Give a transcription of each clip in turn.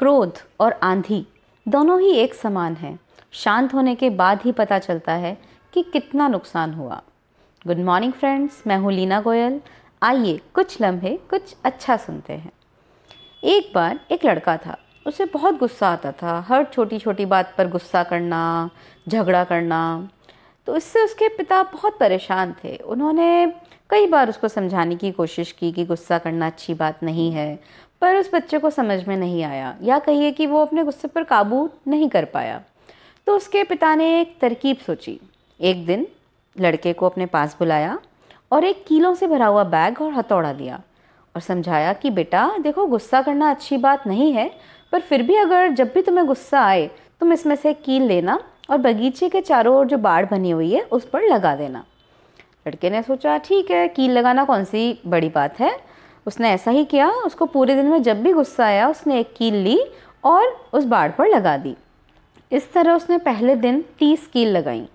क्रोध और आंधी दोनों ही एक समान हैं। शांत होने के बाद ही पता चलता है कि कितना नुकसान हुआ। गुड मॉर्निंग फ्रेंड्स मैं हूँ लीना गोयल। आइए कुछ लम्हे कुछ अच्छा सुनते हैं। एक बार एक लड़का था। उसे बहुत गुस्सा आता था। हर छोटी छोटी बात पर गुस्सा करना, झगड़ा करना। तो इससे उसके पिता बहुत परेशान थे। उन्होंने कई बार उसको समझाने की कोशिश की कि गुस्सा करना अच्छी बात नहीं है। पर उस बच्चे को समझ में नहीं आया, या कहिए कि वो अपने गुस्से पर काबू नहीं कर पाया। तो उसके पिता ने एक तरकीब सोची। एक दिन लड़के को अपने पास बुलाया और एक कीलों से भरा हुआ बैग और हथौड़ा दिया और समझाया कि, बेटा, देखो, गुस्सा करना अच्छी बात नहीं है, पर फिर भी अगर जब भी तुम्हें गुस्सा आए, तुम इसमें से कील लेना और बगीचे के चारों ओर जो बाढ़ बनी हुई है, उस पर लगा देना। लड़के ने सोचा, ठीक है, कील लगाना कौन सी बड़ी बात है? उसने ऐसा ही किया, उसको पूरे दिन में जब भी गुस्सा आया, उसने एक कील ली और उस बाढ़ पर लगा दी। इस तरह उसने पहले दिन तीस कील लगाई।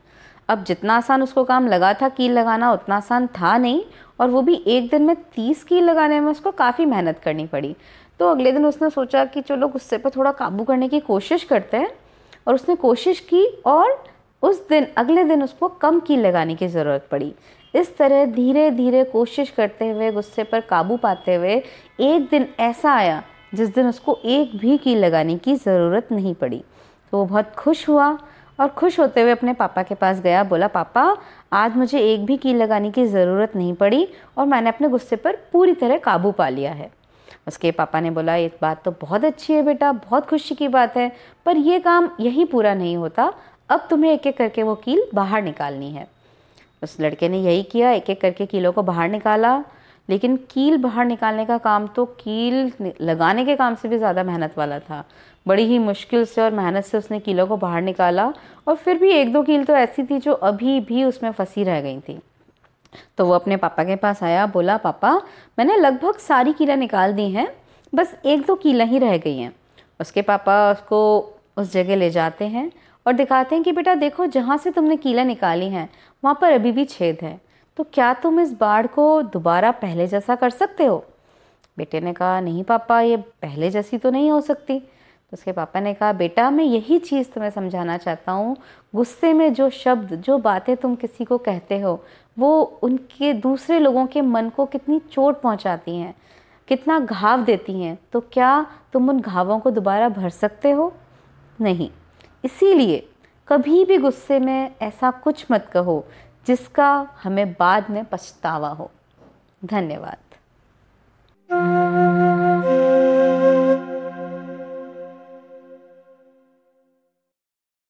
अब जितना आसान उसको काम लगा था कील लगाना, उतना आसान था नहीं, और वो भी एक दिन में तीस कील लगाने में उसको काफ़ी मेहनत करनी पड़ी। तो अगले दिन उसने सोचा कि चलो गुस्से पर थोड़ा काबू करने की कोशिश करते हैं, और उसने कोशिश की और उस दिन, अगले दिन उसको कम कील लगाने की ज़रूरत पड़ी। इस तरह धीरे धीरे कोशिश करते हुए, गुस्से पर काबू पाते हुए, एक दिन ऐसा आया, जिस दिन उसको एक भी कील लगाने की ज़रूरत नहीं पड़ी। तो वो बहुत खुश हुआ और खुश होते हुए अपने पापा के पास गया, बोला, पापा, आज मुझे एक भी कील लगाने की ज़रूरत नहीं पड़ी और मैंने अपने गुस्से पर पूरी तरह काबू पा लिया है। उसके पापा ने बोला, ये बात तो बहुत अच्छी है बेटा, बहुत खुशी की बात है, पर यह काम यही पूरा नहीं होता। अब तुम्हें एक एक करके वो कील बाहर निकालनी है। उस लड़के ने यही किया, एक एक करके कीलों को बाहर निकाला। लेकिन कील बाहर निकालने का काम तो कील लगाने के काम से भी ज़्यादा मेहनत वाला था। बड़ी ही मुश्किल से और मेहनत से उसने कीलों को बाहर निकाला और फिर भी एक दो कील तो ऐसी थी जो अभी भी उसमें फंसी रह गई थी। तो वो अपने पापा के पास आया, बोला, पापा, मैंने लगभग सारी कीला निकाल दी हैं, बस एक दो कीला ही रह गई हैं। उसके पापा उसको उस जगह ले जाते हैं और दिखाते हैं कि बेटा देखो, जहाँ से तुमने कीला निकाली हैं, वहाँ पर अभी भी छेद है। तो क्या तुम इस बाढ़ को दोबारा पहले जैसा कर सकते हो? बेटे ने कहा, नहीं पापा, ये पहले जैसी तो नहीं हो सकती। तो उसके पापा ने कहा, बेटा, मैं यही चीज़ तुम्हें समझाना चाहता हूँ। गुस्से में जो शब्द, जो बातें तुम किसी को कहते हो, वो उनके, दूसरे लोगों के मन को कितनी चोट पहुँचाती हैं, कितना घाव देती हैं। तो क्या तुम उन घावों को दोबारा भर सकते हो? नहीं। इसीलिए कभी भी गुस्से में ऐसा कुछ मत कहो जिसका हमें बाद में पछतावा हो। धन्यवाद।